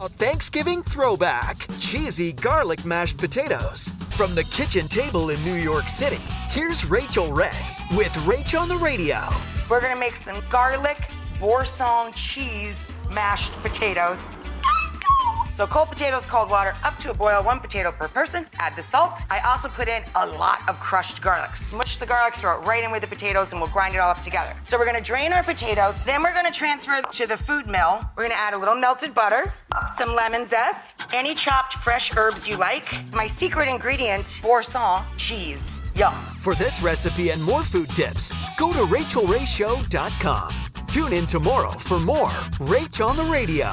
A Thanksgiving throwback cheesy garlic mashed potatoes. From the kitchen table in New York City, here's Rachael Ray with Rach on the Radio. We're gonna make some garlic boursin cheese mashed potatoes. So cold potatoes, cold water, up to a boil, one potato per person. Add the salt. I also put in a lot of crushed garlic. Smush the garlic, throw it right in with the potatoes, and we'll grind it all up together. So we're gonna drain our potatoes. Then we're gonna transfer to the food mill. We're gonna add a little melted butter, some lemon zest, any chopped fresh herbs you like. My secret ingredient, boursin cheese. Yum. For this recipe and more food tips, go to rachaelrayshow.com. Tune in tomorrow for more Rach on the Radio.